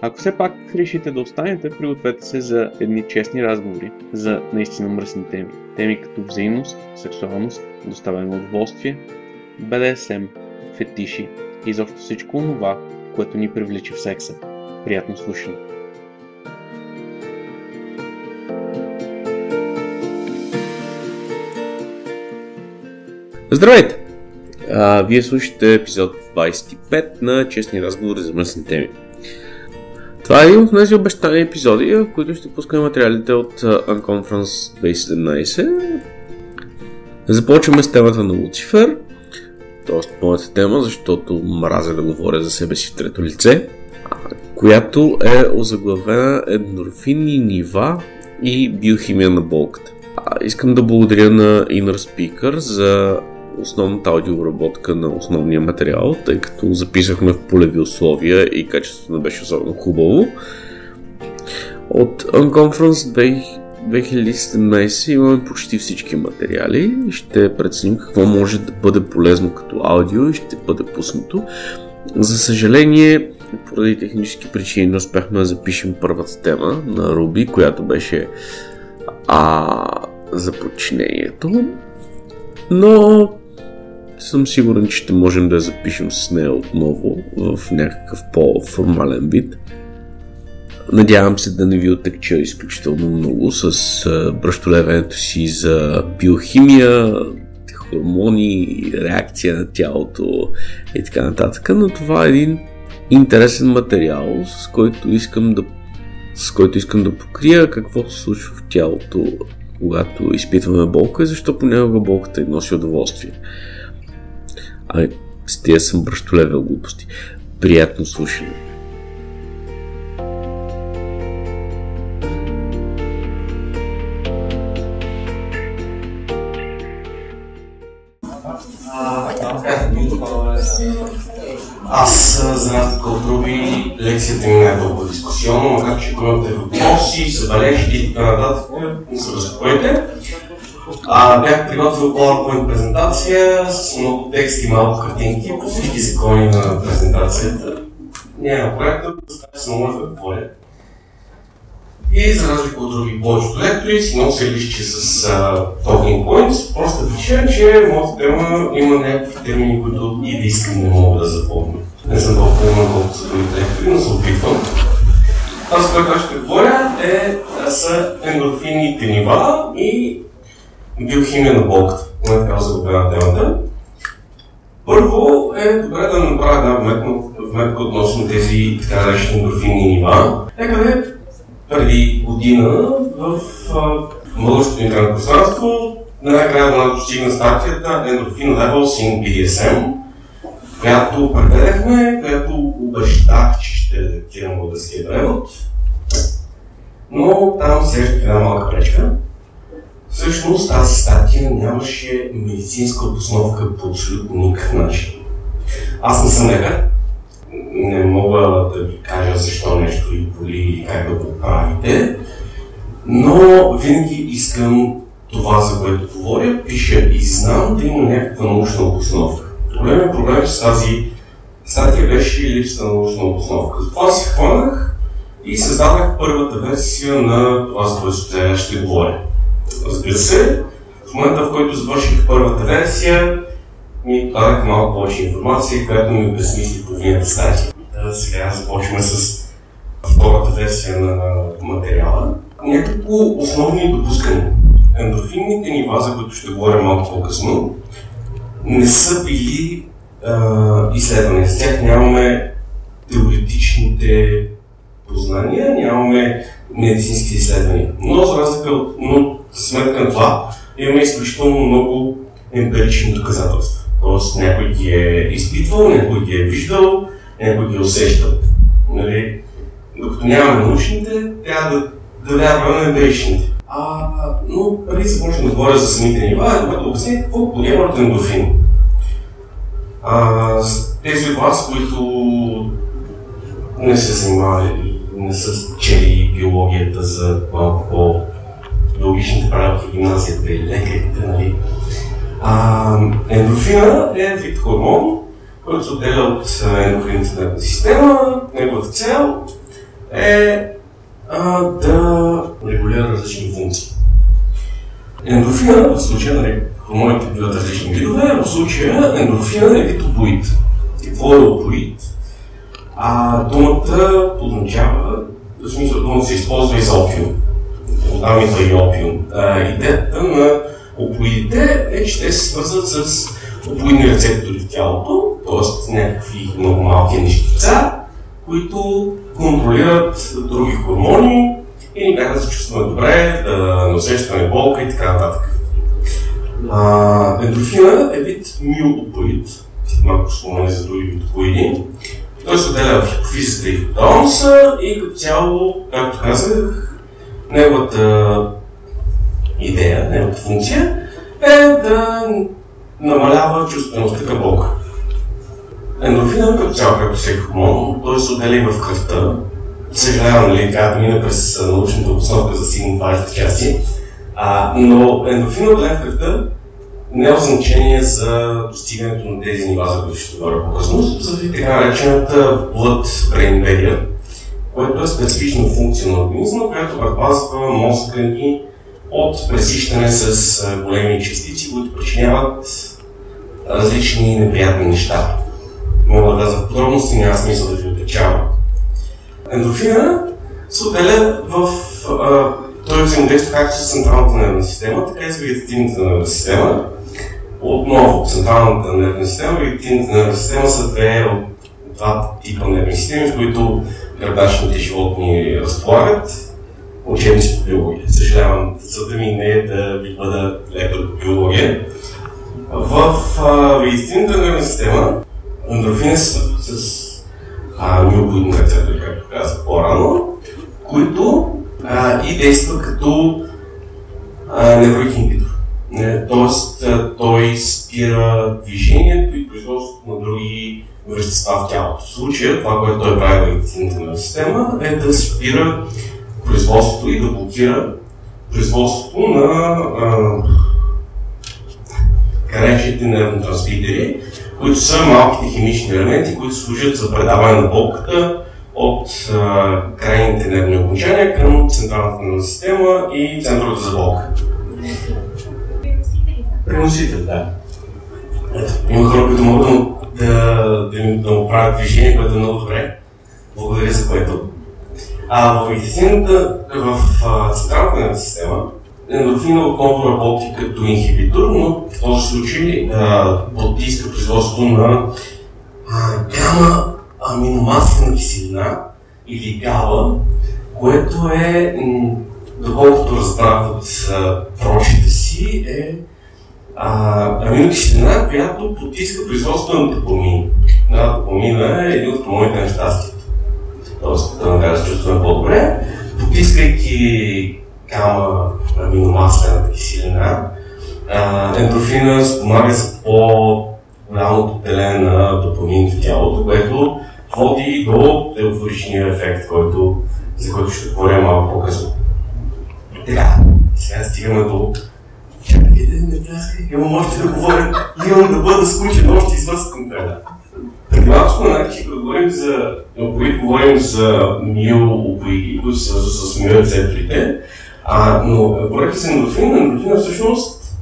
Ако все пак решите да останете, пригответе се за едни честни разговори за наистина мръсни теми. Теми като взаимност, сексуалност, доставяне на удоволствие, БДСМ, фетиши и изобщо всичко това, което ни привлича в секса. Приятно слушане! Здравейте! А, вие слушате епизод 25 на Честни разговори за мръсни теми. Това е един от тези обещани епизоди, в които ще пускаме материалите от Unconference 2017. Започваме с темата на Луцифер, т.е. моята тема, защото мразя да говоря за себе си в трето лице, която е озаглавена ендорфинни нива и биохимия на болката. Искам да благодаря на Inner Speaker за основната аудиообработка на основния материал, тъй като записахме в полеви условия и качеството не беше особено хубаво. От Unconference 2017 имаме почти всички материали. Ще преценим какво може да бъде полезно като аудио и ще бъде пуснато. За съжаление, поради технически причини не успяхме да запишем първата тема на Руби, която беше а, за подчинението. Но съм сигурен, че ще можем да я запишем с нея отново в някакъв по-формален вид. Надявам се да не ви отекча изключително много с бръщолевенето си за биохимия, хормони, реакция на тялото и така нататък, но това е един интересен материал, с който искам да с който искам да покрия какво се случва в тялото, когато изпитваме болка и защо понякога болката им носи удоволствие. Ай, с тия съм бръщолевел глупости. Приятно слушане. Аз, разлика от Руби, лекцията ми не е толкова дискусионна, макар че ако имате въпроси, забележки и така нататък, не се безпокойте. А, бях приготвил PowerPoint презентация с много текст и малко картинки по всички закони на презентацията. Няма проекта, така се може да говоря. И за разлика от други повечето лектори, си нося лище с uh, talking points, просто причина, че моята тема има някакви термини, които и да искам не мога да запомня. Не съм толкова умен, колкото са другите лектори, но се опитвам. Това, с което ще говоря, е, са ендорфинните нива и биохимия на болката. Не така загубена темата. Първо е добре да направя една вметка, вметка относно тези така наречени ендорфинни нива. Някъде преди година в българското интернет пространство най-накрая да достигна статията Endorphin Levels in BDSM, която преведахме, която обещах, че ще редактирам българския превод. Но там срещах една малка пречка. Всъщност тази статия нямаше медицинска обосновка по абсолютно никакъв начин. Аз не съм лекар, не мога да ви кажа защо нещо ви боли или как да го правите, но винаги искам това, за което говоря, пиша и знам да има някаква научна обосновка. Проблемът проблем с тази статия беше липсата на научна обосновка. Затова си хванах и създадах първата версия на това, за което ще говоря. Разбира се, в момента, в който завърших първата версия, ми дадах малко повече информация, която ми обезмисли половината статия. Сега започваме с втората версия на материала. Няколко основни допускания. Ендорфинните нива, за които ще говоря малко по-късно, не са били а, изследвани. С тях нямаме теоретичните познания, нямаме медицински изследвания. Но за разлика от сметка на това, имаме изключително много емпирични доказателства. Тоест някой ги е изпитвал, някой ги е виждал, някой ги е усещал. Нали? Докато като нямаме научните, трябва да, да вярваме на емпиричните. А, но преди започна да говоря за самите нива, е добре да обясня какво подемат ендорфин. А, тези от вас, които не се занимавали, не са чели биологията за малко по биологичните правила в гимназията или лекарите, нали? А, ендорфина е вид хормон, който се отделя от ендокринната система. Неговата цел е а, да регулира различни функции. Ендорфина, в случая, нали, хормоните биват различни видове, в случая ендорфина е вид опоид. Какво е опоид? А думата означава, в смисъл думата се използва и за опиум. Идва и опиум. А, идеята на опоидите е, че те се свързват с опоидни рецептори в тялото, т.е. някакви много малки нещица, които контролират други хормони и ни да се чувстваме добре, да не усещаме болка и така нататък. А, е вид миопоид, малко спомени за други витопоиди. Той се отделя в хипофизата и хипоталамуса и като цяло, както казах, неговата идея, неговата функция е да намалява чувствеността към болка. Ендорфина като цяло, както всеки хормон, той се отделя в кръвта. Съжалявам, нали, трябва да мина през научната обосновка за сигнал 20 части. А, но ендорфина отделя в кръвта не е значение за достигането на тези нива, за които ще говоря така наречената blood-brain barrier, което е специфична функция на организма, която предпазва мозъка ни от пресищане с големи частици, които причиняват различни неприятни неща. Мога да вляза подробности, няма смисъл да ви отечавам. Ендорфина се отделя в... А, той взаимодейства както с централната нервна система, така и с вегетативната нервна система. Отново, централната нервна система и вегетативната нервна система са две от два типа нервни системи, в които гръбначните животни разполагат учебници по биология. Съжалявам, целта ми не е да ви бъда лекар по биология. В вегетативната нервна система ендорфини са с миопоидни рецептори, както казах по-рано, които а, и действат като невроинхибитор. Тоест, той спира движението и производството на други вещества в тялото. В случая, това, което той прави в вегетативната система, е да спира производството и да блокира производството на каречните нервотрансмитери, които са малките химични елементи, които служат за предаване на болката от а, крайните нервни окончания към централната нервна система и центровете за болка. Преносител, да. Ето, има хора, които могат да, да, да, да му правят движение, което е много добре. Благодаря за което. А в медицината, в централната система, ендорфина отново работи като инхибитор, но в този случай потиска производството на гама аминомаслена киселина или гала, което е, доколкото разбрах от прочите си, е аминокиселина, която потиска производството на допамин. На допамина е един от хормоните на щастието. Тоест, да ме се чувстваме по-добре, потискайки гама аминомаслената киселина, ендорфина спомага за по-голямото телене на допамин в тялото, което води до еуфоричния ефект, който, за който ще говоря малко по-късно. Така, сега стигаме до Имам още да говоря, имам да бъда скучен, още извърскам трябва. Преди малко споменах, че говорим за опоид, говорим за миоопоиди, които се свързват с миорецепторите, а, но за ендорфин, ендорфина всъщност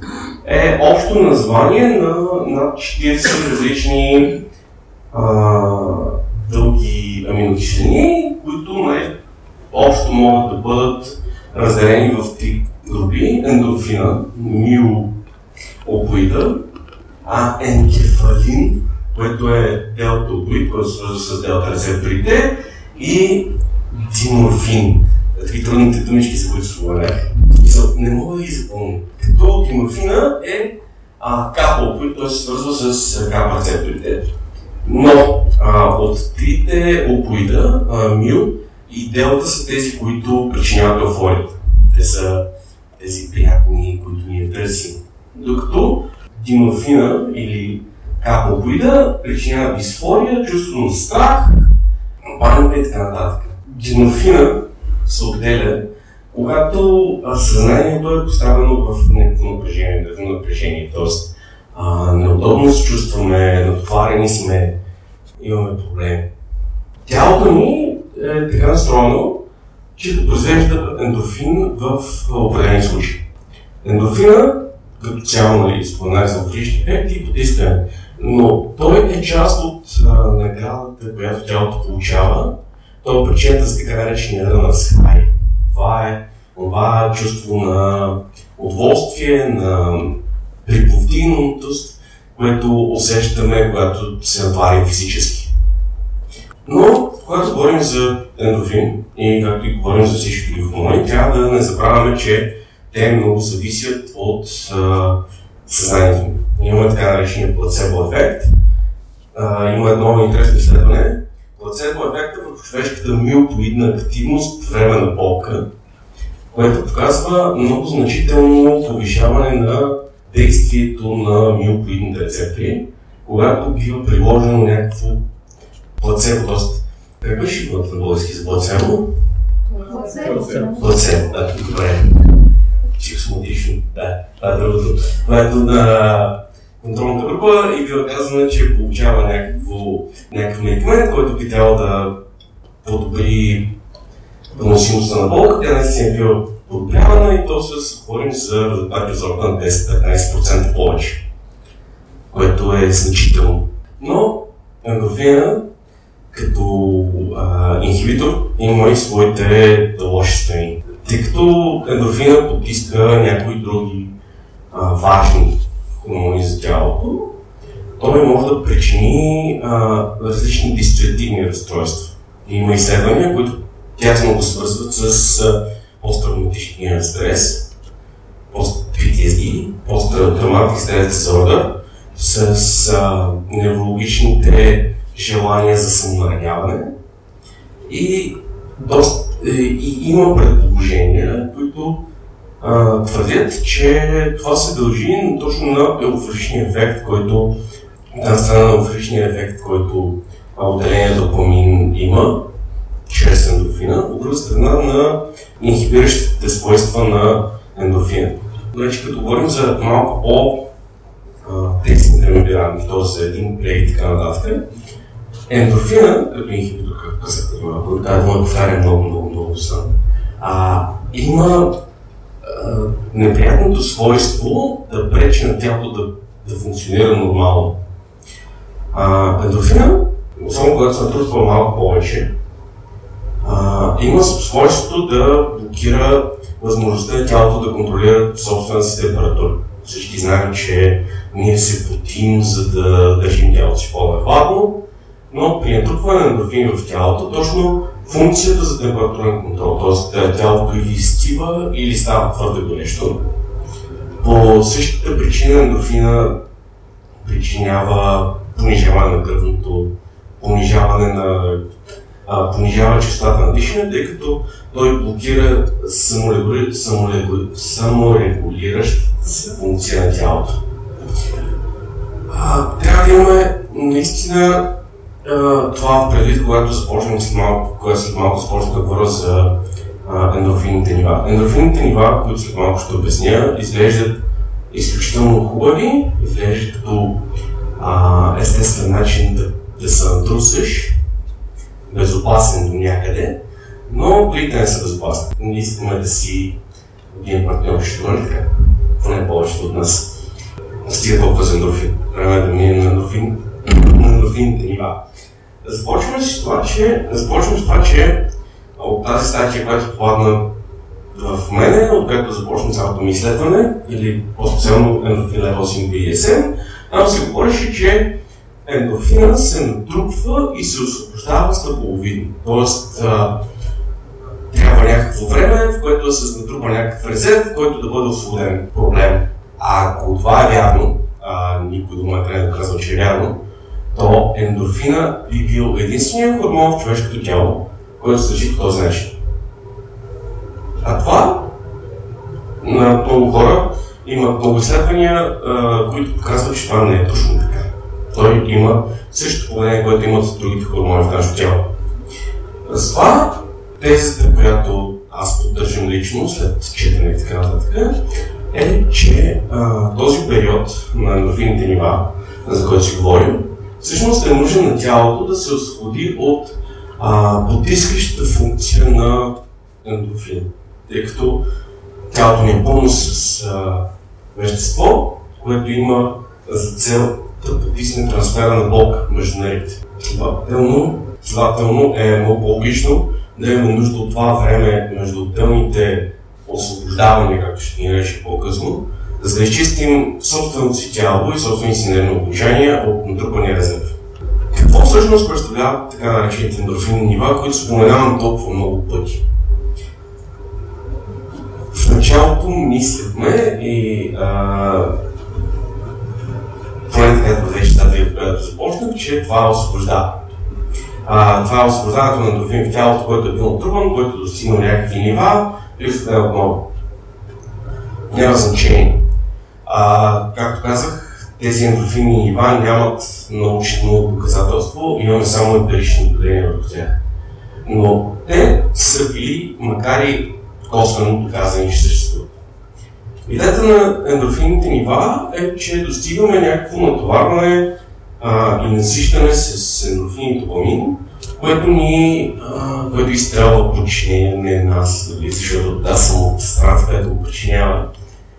е общо название на над 40 различни а, дълги аминокиселини, които най- общо могат да бъдат разделени в три групи. Ендорфина, миоопоида, а енкефалин, което е делтоопоид, който свързва с делта рецепторите, и диморфин. Таки трудните думички, за които споменах. Не мога да ги запомня. Като диморфина е той се свързва с капа рецепторите. Но а, от трите опоида, мил и делата са тези, които причиняват еуфорията. Те са тези приятни, които ние търсим. Докато диморфина или капопоида причинява дисфория, чувство на страх, паника и така нататък. Диморфина се отделя когато съзнанието е поставено в някакво напрежение, в напрежение, т.е. неудобно се чувстваме, натоварени сме, имаме проблеми. Тялото ни е така настроено, че произвежда ендорфин в определени случаи. Ендорфина, като цяло, нали, споменах за отрични ефекти и потискане, но той е част от а, наградата, която тялото получава. Той е причината за така наречения runner's high. Това е това чувство на удоволствие, на приповдигнатост, което усещаме, когато се натварим физически. Но, когато говорим за ендорфин и както и говорим за всички хормони, трябва да не забравяме, че те много зависят от съзнанието. Имаме така наречения плацебо ефект. А, има едно интересно изследване. Плацебо ефекта върху човешката миопоидна активност в време на болка, което показва много значително повишаване на действието на миопоидните рецептори, когато бива приложено някакво плацебо, т.е. как беше в български плацебо? Плацебо, да, добре. Психосоматично, да, това е другото. Което на контролната група и бива казано, че получава някакво, някакъв медикамент, който би трябвало да подобри поносимостта на болка, тя наистина е била подобрявана и то се говорим за резултати за на 10-15% повече, което е значително. Но ендорфина като а, инхибитор има и своите лоши страни. Тъй като ендорфина потиска някои други а, важни хормони за тялото, той може да причини а, различни диструктивни разстройства. Има изследвания, които тясно го свързват с посттравматичния стрес, post-PTSD, посттравматик стрес дисордър, с а, неврологичните желания за самонараняване и, доста, и, има предположения, които а, твърдят, че това се дължи точно на еуфоричния ефект, който на страна на еуфоричния ефект, който отделение допамин има, чрез ендорфина, от друга страна на инхибиращите свойства на ендорфина. Значи, като говорим за малко по текстните мембранти, т.е. за един плей и така нататък, ендорфина, като инхибитор, както казах, тази дума повтаря много, много, много са, а, има а, неприятното свойство да пречи на тялото да, да функционира нормално. А, ендорфина, особено когато се натрупва малко повече, а, има свойството да блокира възможността тялото да контролира собствената си температура. Всички знаем, че ние се потим, за да държим тялото си по-хладно, но при натрупване на ендорфини в тялото, точно функцията за температурен контрол, т.е. тялото или изтива или става твърде горещо. По същата причина ендорфина причинява понижаване на кръвното, понижаване на а, понижава частота на дишане, тъй като той блокира саморегулиращата се функция на тялото. А, трябва да имаме наистина това предвид, когато започнем след малко, когато след малко започнем да говоря за а, нива. Ендорфинните нива, които след малко ще обясня, изглеждат изключително хубави, изглеждат като а, естествен начин да, да се натрусиш, безопасен до някъде, но другите не са безопасни. Не искаме да си един партньор ще нали така? Поне повечето от нас. Стига толкова за ендорфин. Време е да минем на ендорфин, на ендорфините нива. Започваме с това, че, започваме с това, че от тази статия, която попадна в мене, от която започна цялото ми изследване, или по-специално ендорфин level BSM, там се говореше, че ендорфина се натрупва и се освобождава стъпаловидно. Тоест, а, трябва някакво време, в което се натрупа някакъв резерв, в който да бъде освободен проблем. А ако това е вярно, а, никой не трябва да казва, че е вярно, то ендорфина би бил единствения хормон в човешкото тяло, което се държи по този начин. А това на много хора има много изследвания, които показват, че това не е точно така. Той има същото поведение, което имат другите хормони в нашето тяло. Затова тезата, която аз поддържам лично след четене и така нататък, е, че а, този период на ендорфините нива, за който си говорим, всъщност е нужен на тялото да се освободи от а, потискащата функция на ендорфин, тъй като тялото ни е пълно с а, вещество, което има за цел да потисне трансфера на болка между нервите. Следователно, следователно е много логично да има нужда от това време между отделните освобождаване, както ще ни нарече по-късно, за да изчистим собственото си тяло и собствените си нервни обложения от натрупания резерв. Какво всъщност представляват така наречените ендорфинни нива, които споменавам толкова много пъти? В началото мислехме и поне така да която започнах, че това е освобождаване. това е освобождаването на ендорфин в тялото, което е бил натрупан, който е достигнал някакви нива, липсата е отново. Няма значение. А, както казах, тези ендорфинни нива нямат научно доказателство, имаме само емпирични наблюдения върху тях. Но те са били, макар и косвено доказани, че съществуват. Идеята на ендорфинните нива е, че достигаме някакво натоварване а, и насищане с ендорфин и допамин, което ни, което изстрелва подчинение, не нас, нали, защото аз съм от страната, която го подчинява,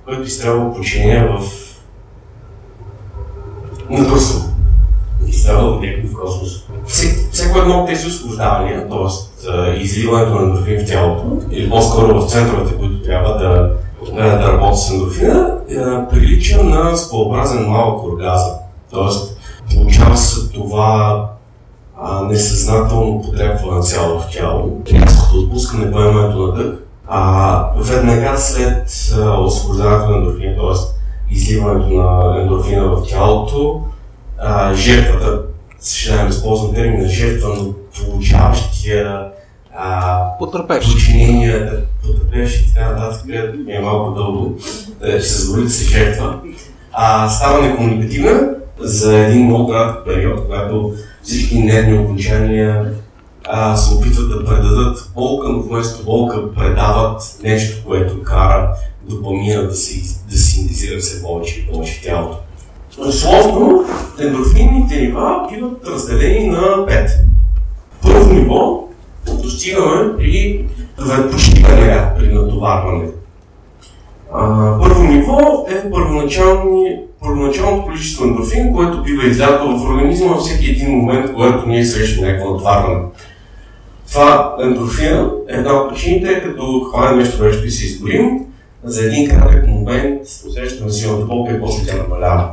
което изстрелва подчинение в на Брюсел. Изстрелва някакво в космоса. Всеко едно от тези освобождавания, т.е. изливането на ендорфин в тялото, или по-скоро в центровете, които трябва да, да работят с ендорфина, прилича на своеобразен малък оргазъм. Тоест, получава се това а, несъзнателно потребва на цялото тяло. Рязкото отпускане, поемането на дъх, а, веднага след освобождането на ендорфина, т.е. изливането на ендорфина в тялото, а, жертвата, съжалявам, използвам термина жертва, но получаващия потърпевши. Подчинения, потърпевши и така нататък, е малко дълго, да се задоволи да се жертва, а, става некомуникативна за един много кратък период, когато всички нервни окончания а, се опитват да предадат болка, но вместо болка предават нещо, което кара допамина да се да синтезира все повече и повече в тялото. Условно, ендорфинните нива биват разделени на пет. Първо ниво достигаме при почти веднага при натоварване. Първо ниво е първоначалното количество ендорфин, което бива излято в организма във всеки един момент, когато ние срещаме някакво отварване. Това ендорфина е една от причините, като хванем нещо нещо и се изгорим, за един кратък момент усещаме силната болка и после тя намалява.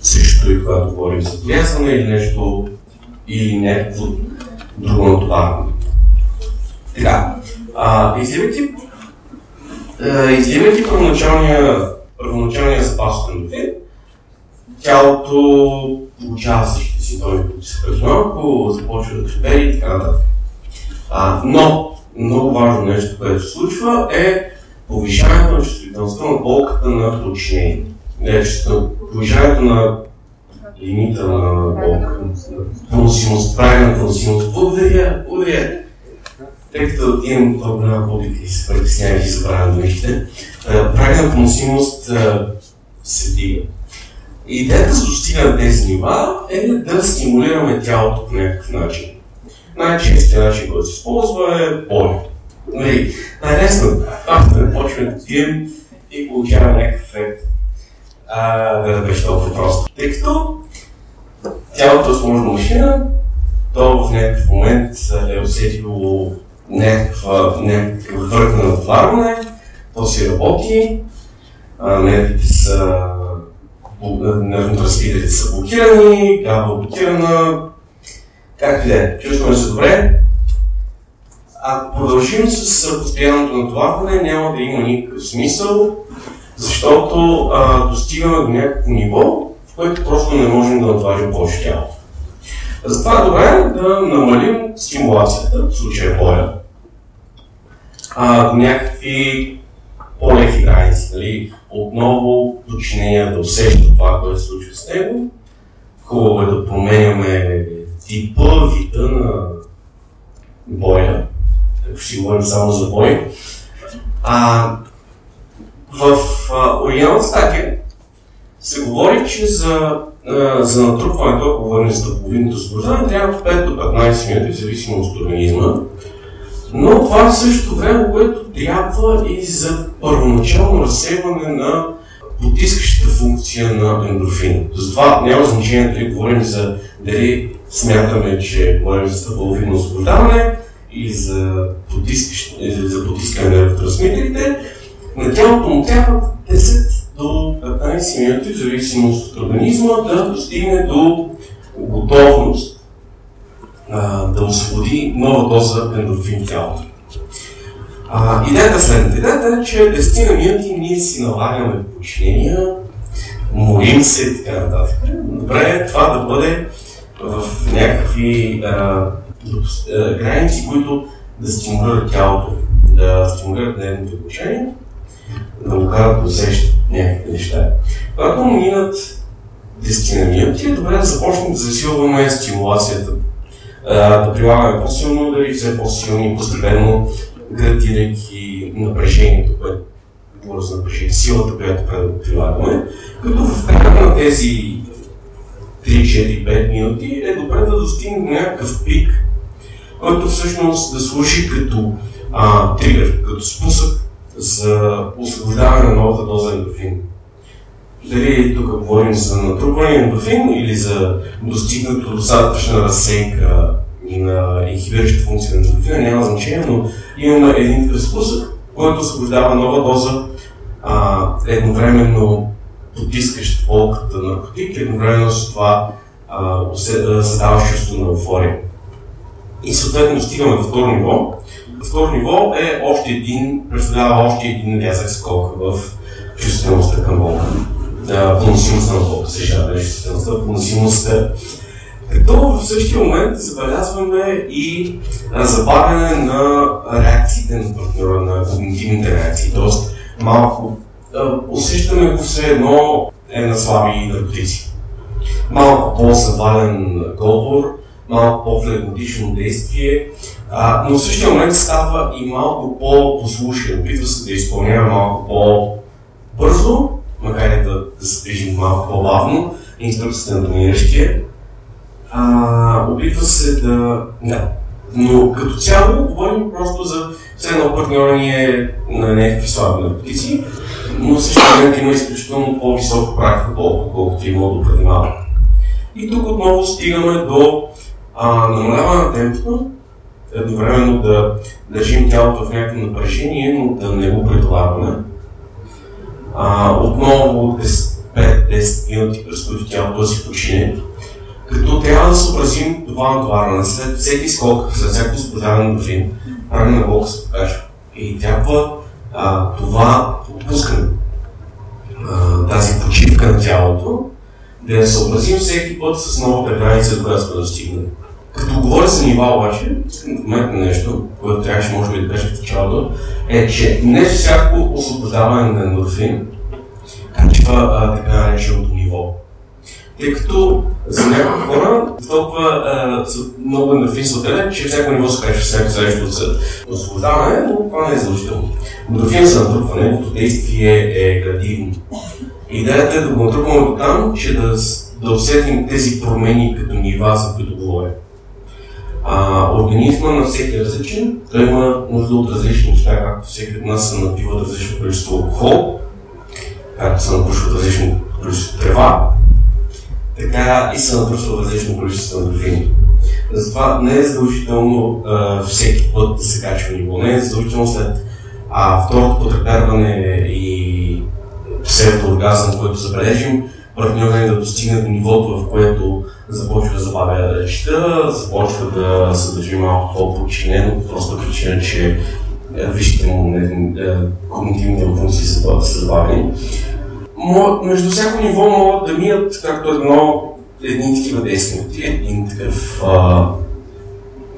Също и когато говорим за влиязване или нещо или някакво друго натоварване. Така, а, изливайки, изливайки първоначалния първоначалния запас от ендорфин, тялото получава всичките симптоми, които се започва да трепери и така нататък. Но много важно нещо, което се случва е повишаването на чувствителността на болката на подчинение. Не, повишаването на лимита на болка, поносимост, правилна поносимост. Благодаря, благодаря тъй като имам толкова голяма публика и се притеснявам и забравям думите, правилна поносимост се дига. Идеята за достигане на тези нива е да стимулираме тялото по някакъв начин. Най-честият начин, който се използва е бой. Нали, най-лесно, аз да почваме да пием и получаваме някакъв ефект. Да не беше толкова просто. Тъй като тялото е сложна машина, то в някакъв момент е усетило някаква, някакъв върх на натварване, то си работи, нервите са, нервните разпитали са блокирани, кабел блокирана, както и да е. Чувстваме се добре. Ако продължим с постоянното натоварване, няма да има никакъв смисъл, защото а, достигаме до някакво ниво, в което просто не можем да натварим повече тялото. Затова е добре да намалим стимулацията, в случая боя, а, до някакви по-леки граници. Нали? Отново подчинение да усеща това, което се случва с него. Хубаво е да променяме типа, вида на боя, ако си говорим само за бой. А, в оригиналната статия се говори, че за, а, за натрупването, ако говорим за половиното освобождаване, трябва 5 до 15 минути, в зависимост от организма. Но това е същото време, което трябва и за първоначално разсеване на потискащата функция на ендорфин. Затова няма значение дали говорим за дали смятаме, че говорим за стъпаловидно освобождаване и за, потискащ, за потискане на електротрансмитерите. На тялото му трябва 10 до 15 минути, в зависимост от организма, да достигне до готовност а, да освободи нова доза ендорфин в тялото. А, идеята е следната. Идеята е, че 10 на минути ние си налагаме подчинения, молим се и така нататък. Добре е това да бъде в някакви граници, които да стимулират тялото, да стимулират нервните обучения, да го карат да усещат някакви неща. Когато минат 10 на минути, е добре да започнем да засилваме стимулацията, да прилагаме по-силно удари, все по-силни, постепенно градирайки напрежението, което говоря за напрежение, силата, която прилагаме, като в края на тези 3-4-5 минути е добре да достигнем някакъв пик, който всъщност да служи като а, тригър, като спусък за освобождаване на новата доза ендорфин. Дали тук говорим за натрупване на ендорфин или за достигнато достатъчна разсейка на инхибираща функция на ендорфина, няма значение, но имаме един такъв спусък, който освобождава нова доза а, едновременно потискащ болката наркотик, едновременно с това създава чувство на еуфория. И съответно стигаме до второ ниво. Второ ниво е още един, представлява още един рязък скок в чувствеността към. Да, поносимостта на сега да чувствеността, поносимостта. Като в същия момент забелязваме и забавяне на реакциите на партньора, на когнитивните реакции. Тоест, малко усещаме го все едно е на слаби наркотици. Малко по-съвален говор, малко по-флегматично действие, а, но в същия момент става и малко по-послушен. Опитва се да изпълнява малко по-бързо, макар и да, да се движим малко по-бавно, инструкцията на доминиращия. Опитва се да... Да. Но като цяло говорим просто за все едно партньора е на някакви слаби наркотици, но в същия момент има изключително по-висока практика, колкото е имало до преди малко. И тук отново стигаме до а, намаляване на темпото, едновременно да държим тялото в някакво напрежение, но да не го претоварваме. отново 5-10 минути, през които тялото си почине, като трябва да съобразим това натоварване. След всеки скок, след всяко освобождаване на дофин, правим на болка се покажа. И трябва а, това отпускане, а, тази почивка на тялото, да я съобразим всеки път с новата граница, до която сме достигнали. Като говоря за нива обаче, искам да вметна нещо, което трябваше може би да беше в началото, е, че не всяко освобождаване на ендорфин качва така нареченото ниво. Тъй като за някои хора толкова а, много ендорфин се отделя, че всяко ниво се качва всяко следващо освобождаване, но това не е задължително. Ендорфин за натрупване, неговото действие е градивно. Идеята е да го натрупваме там, че да, да усетим тези промени като нива, за които говоря. А, организма на всеки е различен, той има нужда от различни неща, както всеки от нас се напива различно количество алкохол, както се напушва различно количество трева, така и се натрупва различно количество ендорфини. Затова не е задължително а, всеки път да се качва ниво, не е задължително след а, второто потребяване и псевдооргазъм, който забележим, партньора ни да достигне до нивото, в което започва да забавя речта, започва да се държи малко по-подчинено, просто причина, че е, вижте му е, когнитивните му функции са забавени. Между всяко ниво могат да минат както едно едни такива действия, един такъв а,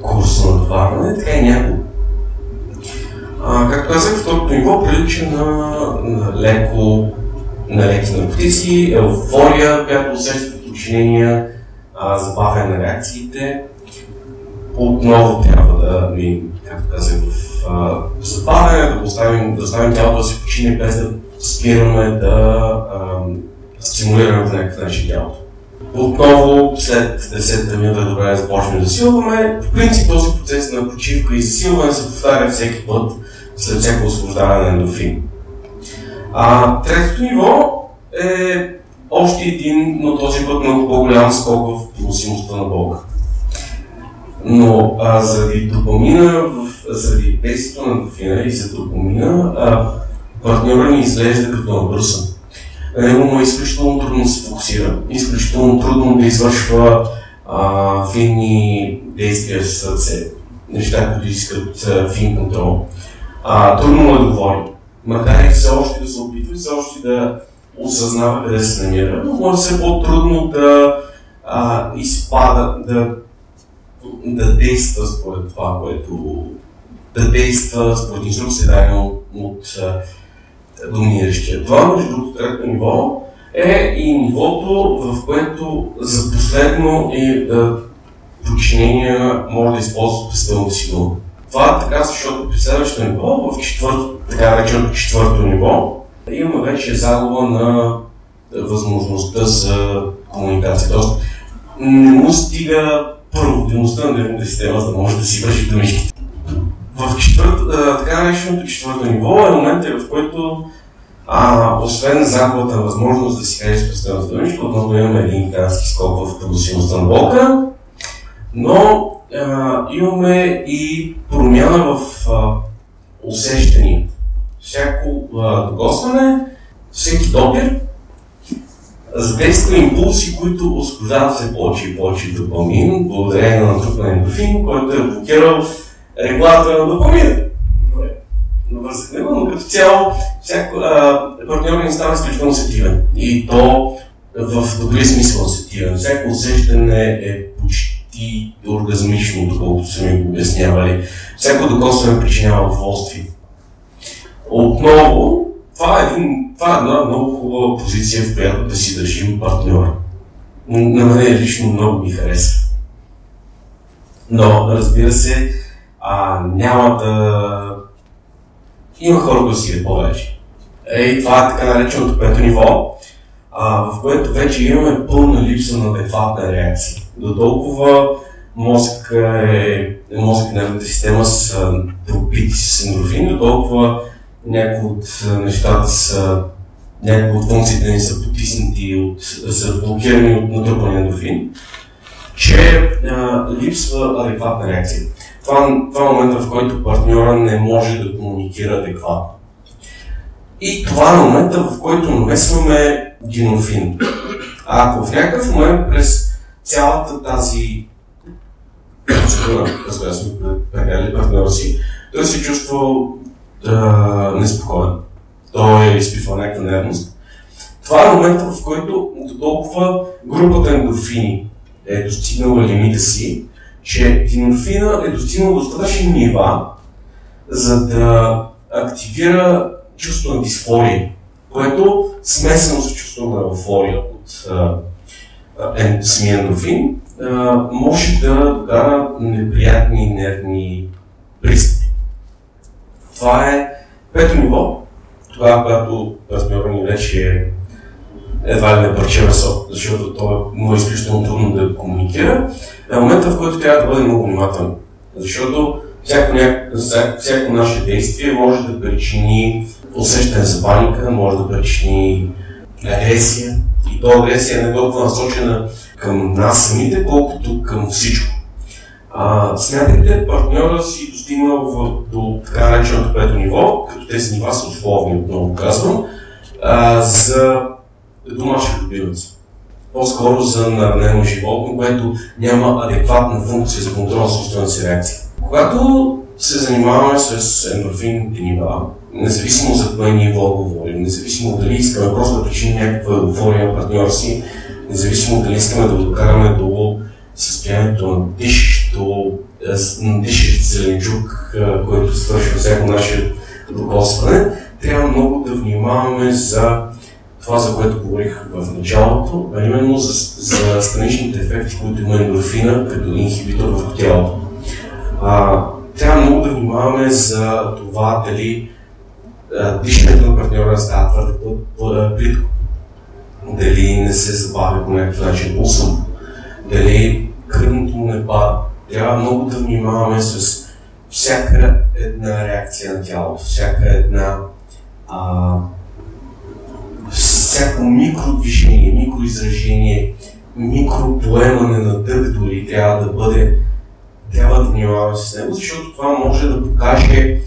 курс на натоварване, така и няколко. Както казах, второто ниво прилича на, на леко на леки наркотици, еуфория, която усещат подчинения, забавяне на реакциите. Отново трябва да ми, както казах, в забавяне, да оставим, да оставим тялото да се почине без да спираме да стимулираме по някакъв начин тялото. Отново, след 10 минута е добре да започнем да засилваме. В принцип този процес на почивка и засилване се повтаря всеки път след всяко освобождаване на ендофин. А, третото ниво е още един, но този път много по-голям скок в поносимостта на болка. Но а, заради допамина, заради действието на дофина и за допамина, а, партньора ни изглежда като набърсан. На него му е изключително трудно да се фокусира, изключително трудно да извършва а, финни действия с сърце, неща, които искат фин контрол. А, трудно му е да говори макар и все още да се опитва, все още да осъзнава къде се намира, но може да се по-трудно да а, изпада, да, да действа според това, което да действа според инструкция дадена от, доминиращия. Това, между другото, трето ниво е и нивото, в което за последно и да подчинения може да използва пестелната сигурност. Това е така, защото при следващото ниво, в четвърто, така нареченото четвърто ниво, имаме вече загуба на възможността за комуникация. Тоест, не му стига проводимостта на нервната система, за да може да си върши думичките. В четвърто, така нареченото четвърто ниво е момента, в който а, освен загубата възможност да си кажеш представената думичка, отново имаме един гигантски скок в продължителността на болка, но а, имаме и промяна в а, усещанията. Всяко а, докосване, всеки допир задейства импулси, които освобождават все повече и повече допамин, благодарение на натрупване ендофин, който е блокирал регулатора на допамин. Навързах него, но като цяло всяко партньор ни става изключително сетивен. И то в добри смисъл сетивен. Всяко усещане е почти оргазмично, доколкото са ми го обяснявали. Всяко докосване причинява удоволствие. Отново, това е, един, това е една много хубава позиция, в която да си държим партньора. На мен лично много ми харесва. Но, разбира се, а, няма да... Има хора, които си повече. Ей, това е така нареченото пето ниво, а, в което вече имаме пълна липса на адекватна реакция. До толкова мозък е, мозък нервната система са пропити с ендорфин, до толкова някои от нещата са някои от функциите ни са потиснати, от, са блокирани от натрупване ендорфин, че а, липсва адекватна реакция. Това, това е момента, в който партньора не може да комуникира адекватно. И това е момента, в който намесваме динофин. А ако в някакъв момент през цялата тази процедура, разбира се, прекарали партньора си, той се чувства да, неспокоен. Той е изпитвал някаква нервност. Това е момента, в който до толкова групата ендорфини е достигнала лимита си, че динофина е достигнал достатъчни нива, за да активира чувство на дисфория, което смесено с чувство на еуфория от е, самия ендорфин, може да докара неприятни нервни пристъпи. Това е пето ниво, това, когато партньора ни вече е едва ли не парче месо, защото то му е изключително трудно да комуникира, е момента, в който трябва да бъде много внимателен. Защото всяко, ня... всяко наше действие може да причини усещане за паника, може да причини агресия. И то агресия не е толкова насочена към нас самите, колкото към всичко. А, смятайте партньора си достигнал в, до така нареченото пето ниво, като тези нива са условни, отново казвам, а, за домашен любимец. По-скоро за наранено животно, което няма адекватна функция за контрол на собствената си реакция. Когато се занимаваме с ендорфинните нива, независимо за кое ниво говорим, независимо дали искаме просто да причиним някаква еуфория на партньора си, независимо дали искаме да го докараме до състоянието на дишещо, на дишещ зеленчук, който свършва всяко наше докосване, трябва много да внимаваме за това, за което говорих в началото, а именно за, за страничните ефекти, които има ендорфина като инхибитор в тялото. А, трябва много да внимаваме за това дали дишането на партньора става твърде плитко, дали не се забавя по някакъв начин пулса дали кръвното му не пада. Трябва много да внимаваме с всяка една реакция на тялото, всяка една а, всяко микродвижение, микроизражение, микропоемане на дъх дори трябва да бъде трябва да внимаваме с него, защото това може да покаже,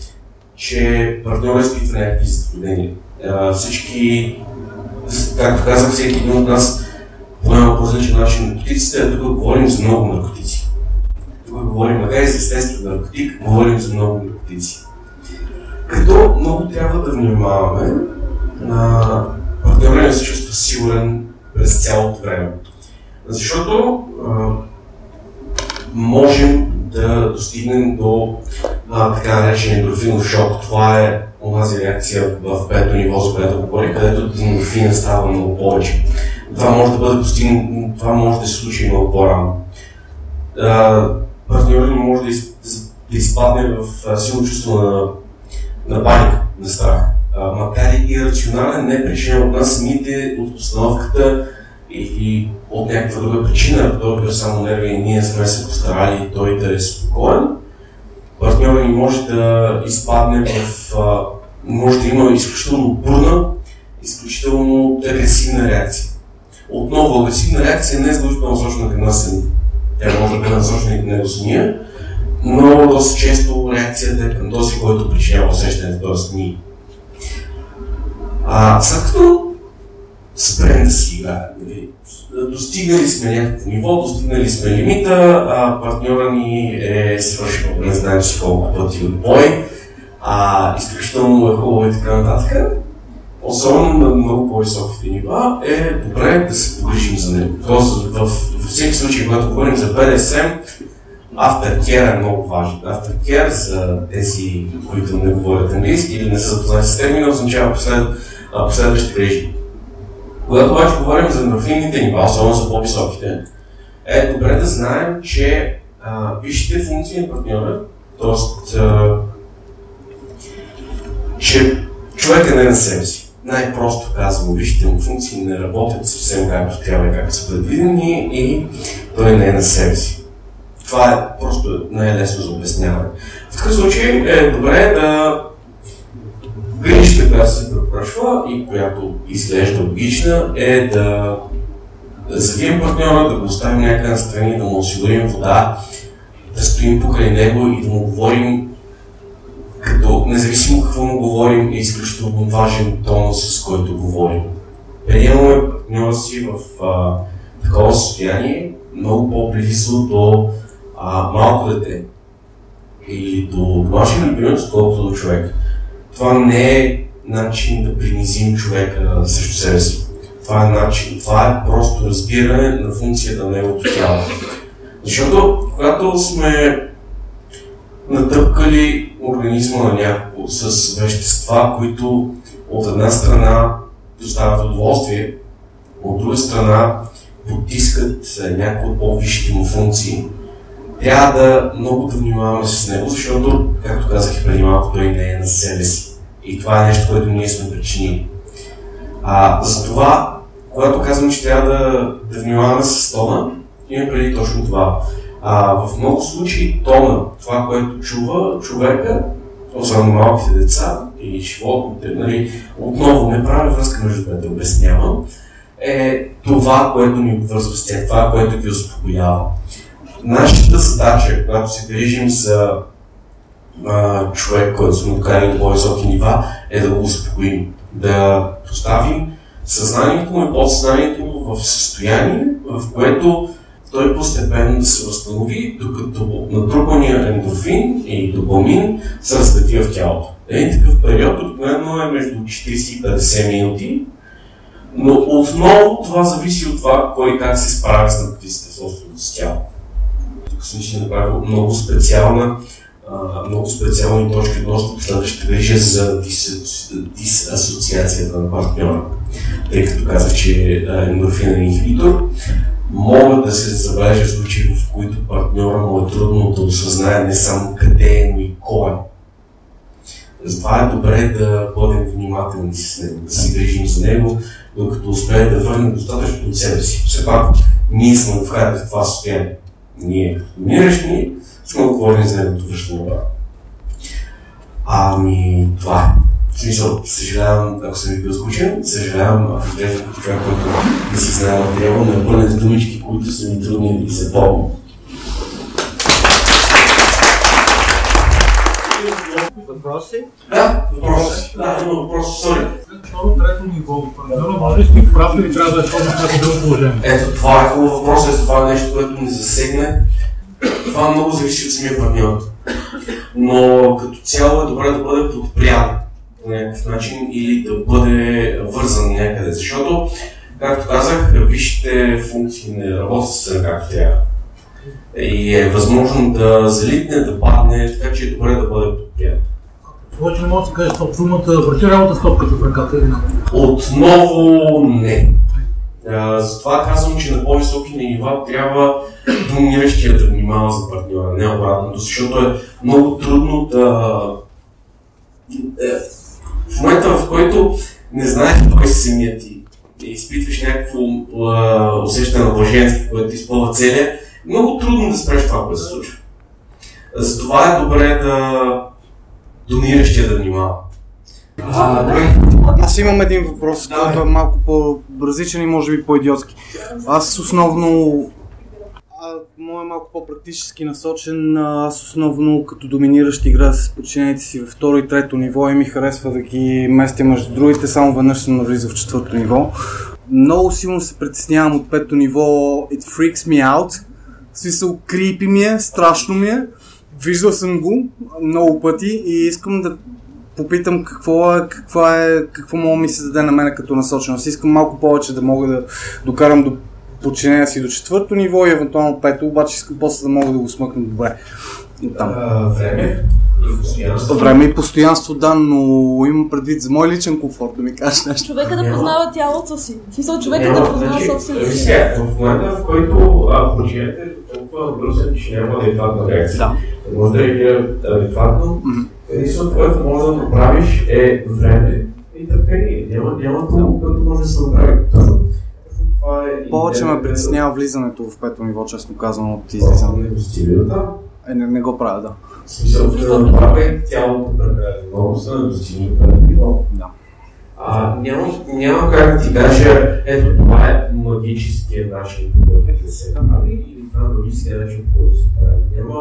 че партньорът изпитва някакви затруднения. Всички, както казах, всеки един от нас поема по различен начин наркотиците, а тук говорим за много наркотици. Говорим, макар и за естествен наркотик, говорим за много наркотици. Като много трябва да внимаваме на партньора не се чувства сигурен през цялото време. Защото а, можем да достигнем до а, така наречен ендорфинов шок. Това е онази реакция в пето ниво, за която говори, където ендорфина става много повече. Това може да бъде постигнато, това може да се случи много по-рано. Партньорът ни може да, из, да изпадне в силно чувство на, на паника, на страх. А, макар и ирационален, не причина от нас самите, от обстановката или от някаква друга причина, той е само нерви и ние сме се постарали той да е спокоен, партньорът ни може да изпадне в... А, може да има изключително бурна, изключително агресивна реакция. Отново, агресивна реакция не е задължително насочена към нас сами. Тя може да бъде насочена и него самия, но доста често реакцията е към този, който причинява усещането, т.е. ние. А, след като спрем да си играем, нали, достигнали сме някакво ниво, достигнали сме лимита, а партньора ни е свършил, не знаем си колко пъти от бой, а, изключително е хубаво и така нататък, особено на много по-високите нива, е добре да се погрижим за него. Тоест, в всеки случай, когато говорим за BDSM, Aftercare е много важен. Aftercare за тези, които не говорят английски или не са запознати с термина, означава послед, последващи грижи. Когато обаче говорим за ендорфинните нива, особено за по-високите, е добре да знаем, че а, висшите функции на партньора, т.е. че човека не е на себе си. Най-просто казвам, висшите му функции не работят съвсем както трябва и както са предвидени и той не е на себе си. Това е просто най-лесно за обясняване. В такъв случай е добре да грижата, която се препоръчва и която изглежда логична, е да завием партньора, да го оставим някъде на страни, да му осигурим вода, да стоим покрай него и да му говорим като независимо какво му говорим, е изключително важен тон, с който говорим. Приемаме партньора си в а, такова състояние, много по-близо до а, малко дете или до домашен любимец, отколкото до човек. Това не е начин да принизим човека срещу себе си. Това е начин, това е просто разбиране на функцията на неговото тяло. Защото когато сме натъпкали организма на някого с вещества, които от една страна доставят удоволствие, от друга страна потискат някои от по-висшите му функции, трябва да много да внимаваме с него, защото, както казах и преди малко, той не е на себе си. И това е нещо, което ние сме причинили. А, затова, когато казвам, че трябва да, да внимаваме с тона, има преди точно това. А, в много случаи тона, това, което чува човека, особено малките деца и животните, нали, отново не правя връзка между двете, обяснявам, е това, което ни обвързва с тях, това, което ги успокоява. Нашата задача, когато се грижим за а, човек, който сме докарали до по-високи нива, е да го успокоим. Да поставим съзнанието му и подсъзнанието в състояние, в което той постепенно се възстанови, докато натрупания ендорфин и допамин се разлети в тялото. Един такъв период обикновено е между 40 и 50 минути, Но отново това зависи от това, кой как се справя с наркотиците собственото си тяло. Тук съм си направил много специална, много специални точки относно следващата грижа за дис, дисасоциацията на партньора. Тъй като казах, че е ендорфинен инхибитор, могат да се забележат случаи, в които партньора му е трудно да осъзнае не само къде е, но и кой е. Затова е добре да бъдем внимателни с него, да се грижим за него, докато успее да върне достатъчно от себе си. Все пак ние сме вкарали в това състояние. Ние, умиращи, сме говорили за неговото връщане. Ами, това е. В смисъл, съжалявам, ако съм ви бил скучен, съжалявам, ако изглежда като човек, който не си знае материала, не обърнете думички, които са ми трудни и се помня. Въпроси? Да, въпрос. Да, има въпрос, сори. Второ, трето ниво. Партньора може ли си прав или трябва да е друго положение? Ето, това е хубав въпрос, ето това е нещо, което ни засегне. Това много зависи от самия партньор. Но като цяло е добре да бъде подпрян по някакъв начин или да бъде вързан някъде, защото, както казах, висшите функции не работят съвсем както трябва. И е възможно да залитне, да падне, така че е добре да бъде подпрян. Повече не може да се каже стоп шумата, върти работа с топката в ръката или не. Отново не. А, затова казвам, че на по-високи нива трябва доминиращия да внимава за партньора, не обратното, защото е много трудно да... В момента, в който не знаеш кой си самия ти и изпитваш някакво а, усещане на блаженство, което ти изпълва целия, много трудно да спреш това, което се случва. Затова е добре да доминиращия да внимава. А, добре. Аз имам един въпрос, който е малко по-различен и може би по-идиотски. Аз основно... А, мой е малко по-практически насочен. Аз основно като доминиращ игра с подчинените си във второ и трето ниво и ми харесва да ги местя между другите. Само веднъж съм навлизал в четвърто ниво. Много силно се притеснявам от пето ниво. It freaks me out. В смисъл, крипи ми е, страшно ми е. Виждал съм го много пъти и искам да попитам какво е, какво е, какво мога ми се даде на мен като насоченост. Искам малко повече да мога да докарам до подчинения си до четвърто ниво и евентуално пето, обаче искам после да мога да го смъкна добре. Там. А, време и постоянство. Време и постоянство, да, но имам предвид за мой личен комфорт да ми кажеш нещо. Човека да познава тялото си. В смисъл човека да познава значи, собственото си. В момента, в който а, починете толкова брусен, че няма адекватна реакция. Да. Може да реагира адекватно. Единственото, което може да направиш е време и търпение. Няма, няма друго, което може да се направи. Точно Повече ме притеснява влизането в пето ниво, честно казано, от която- излизане. Не го стига. Е, не, не го правя, да. Смисъл, да направи тялото прекалено да достигне пето ниво. Да. А, няма, няма как да ти кажа, ето това е магическия начин, по който да се прави, или това е магическия начин, по който се прави. Няма,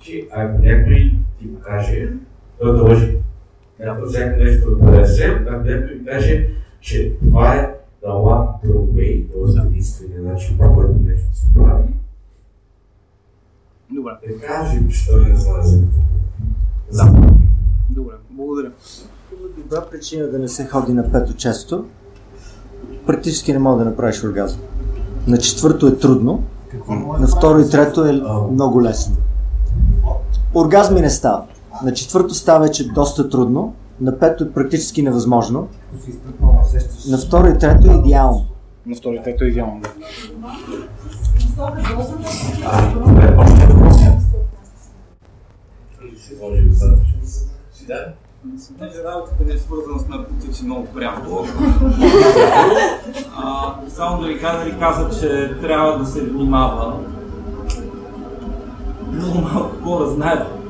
че ако някой ти каже, той да лъжи. Ако всяко нещо да бъде съвсем, ако някой ти каже, че това е true way, т.е. единствения начин, по който нещо се прави, Добре. да каже, че той не знае за какво. Да. Добре, благодаря. Добра причина да не се ходи на пето често. Практически не мога да направиш оргазъм. На четвърто е трудно, на второ и трето е много лесно. Оргазми не става. На четвърто става вече доста трудно, на пето е практически невъзможно, на второ и трето е идеално. На втори трето е идеално, да. Даде? Понеже работата ми е свързана с наркотици много пряко. а, само да ви кажа, ви каза, че трябва да се внимава. Много малко хора знаят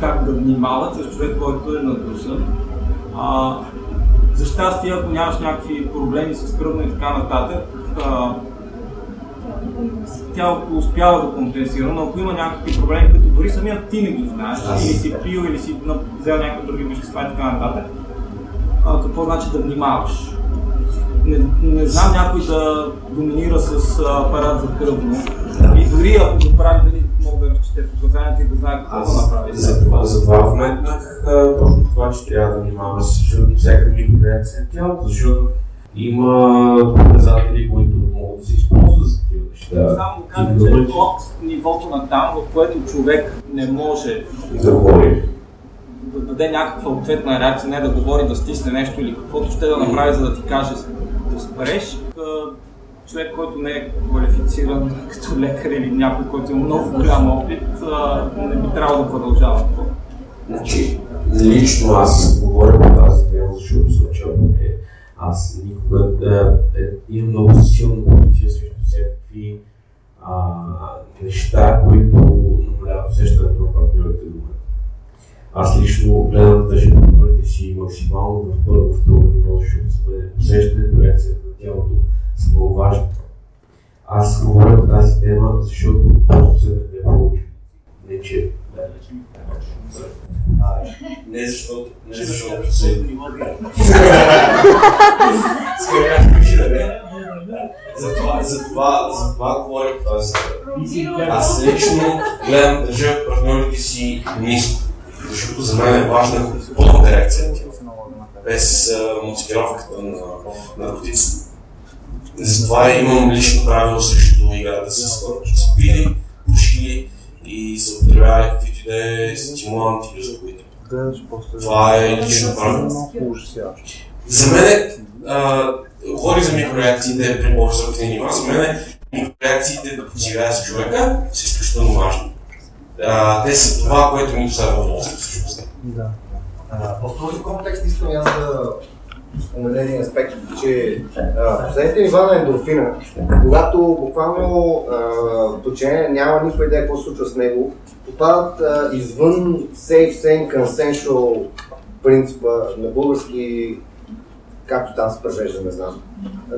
как да внимават с човек, който е надушен. А, за щастие, ако нямаш някакви проблеми с кръвно и така нататък, а, тялото успява да компенсира, но ако има някакви проблеми, като дори самият ти не ги знаеш, или си пил, или си взел някакви други вещества и така нататък, а, какво значи да внимаваш? Не, не знам някой да доминира с апарат за кръвно. И дори ако го прави, дали разчете показанията и да знае какво да направи. за това, за това вметнах а, точно това, че трябва да внимаваме с абсолютно всяка микрореакция на тялото, защото Има показатели, които могат да се използват за такива неща. Само кажа, че от нивото на там, в което човек не може да говори. да даде някаква ответна реакция, не да говори, да стисне нещо или каквото ще да направи, за да ти каже да спреш. Човек, който не е квалифициран като лекар или някой, който има много голям опит, не би трябвало да продължава. Значи, лично аз говоря по тази тема, защото съм чел е, аз никога да е, имам много силна позиция срещу всякакви неща, които намаляват усещането на партньорите до. Аз лично гледам да държа партньорите си максимално в първо, второ ниво, защото усещането, реакцията на тялото са много важни. Аз говоря по тази тема, защото просто се не проучи. Не, че не защото, не защото се... Затова, затова, затова говоря по тази тема. Аз лично гледам, държа партньорите си ниско, защото за мен е важна тялото, без а, мотивировката на наркотиците. Затова имам лично правило срещу играта с хора, които са пили, пушили и са употребявали каквито и да е стимуланти или успокоители. Това е лично правило. За мен говори за микрореакциите при по-високите нива, за мен микрореакциите да потигая с човека са изключително важни. А, те са това, което ми доставя удоволствие всъщност. А, В този контекст искам аз да спомена един аспект, че последните нива на ендорфина, когато буквално подчинение няма никаква идея какво се случва с него, попадат а, извън safe, sane, consensual принципа на български, както там се превежда, не знам.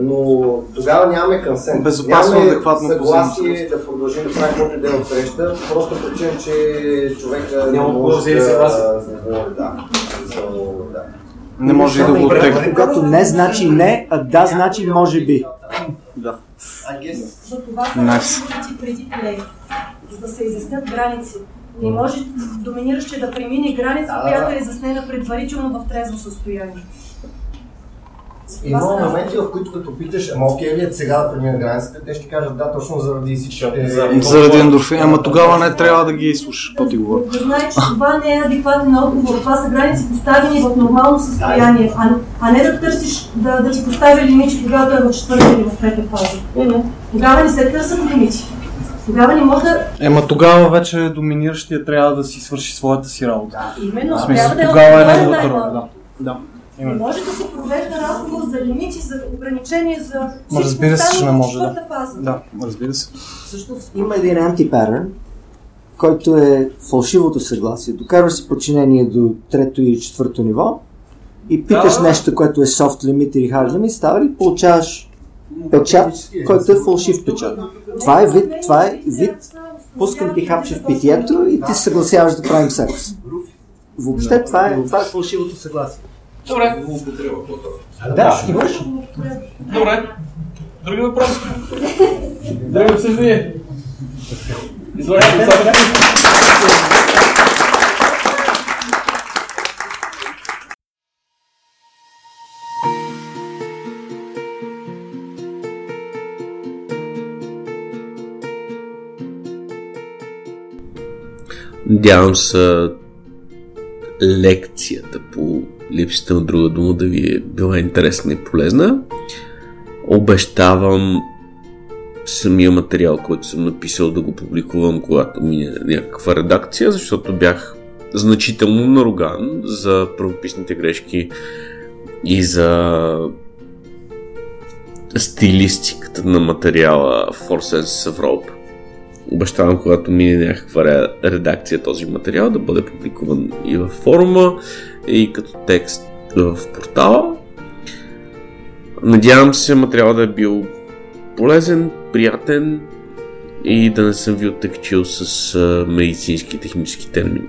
Но тогава нямаме консент. Безопасно, нямаме адекватно съгласие позиция. да продължим да правим каквото и да е от среща, просто причина, че човека не Няма може позиция да, и съгласие. да, говори, да. So, да. Не може и да го оттегли. Когато не значи не, а да значи може би. За това са Nice. преди плей, за да се изяснят граници. Не може доминиращия да премине граница, Да, която да. е изяснена предварително в трезво състояние. Има моменти, в които като питаш, ама окей ли е сега да премина границата, те ще кажат да, точно заради всичките... Заради ендорфин, ама тогава не трябва да ги слушаш, какво ти говоря. Да знае, че това не е адекватен отговор. Това са граници поставени в нормално състояние, а, а не да търсиш да, да ти поставя лимити, когато е в четвърта или в пета фаза. Не, не. Тогава не се търсят лимити. Тогава не може да... Ема тогава вече доминиращия трябва да си свърши своята си работа. Именно, В смисъл, трябва да е тогава е неговата роля. Да. да. Не може да се провежда разговор за лимити, за ограничения, за Ма разбира се, че не може, да. четвърта фаза. Да, разбира се. Всъщност има един антипатърн, който е фалшивото съгласие. Докарваш си подчинение до трето или четвърто ниво и питаш Да. нещо, което е soft limit или hard limit, става ли получаваш печат, който е фалшив печат. Това е вид, това е вид, пускам ти хапче в питието и ти се съгласяваш да правим секс. Въобще това е, това е фалшивото съгласие. Добре. Да, имаш. Добре. Други въпроси? Други обсъждания? Излагайте сега. Надявам се лекцията по липсата на друга дума да ви е била интересна и полезна. Обещавам самия материал, който съм написал да го публикувам, когато мине някаква редакция, защото бях значително наруган за правописните грешки и за стилистиката на материала For Sense of Rope. Обещавам, когато мине някаква ре- редакция този материал, да бъде публикуван и във форума, и като текст в портала. Надявам се материала да е бил полезен, приятен и да не съм ви оттъкчил с медицински и технически термини.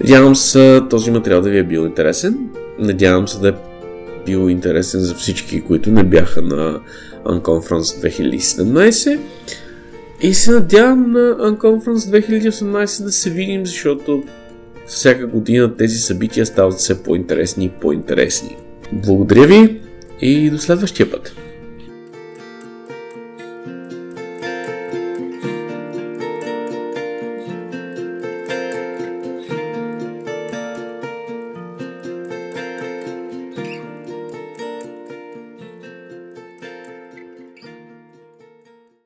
Надявам се този материал да ви е бил интересен. Надявам се да е бил интересен за всички, които не бяха на Unconference 2017. И се надявам на Unconference 2018 да се видим, защото всяка година тези събития стават все по-интересни и по-интересни. Благодаря ви И до следващия път.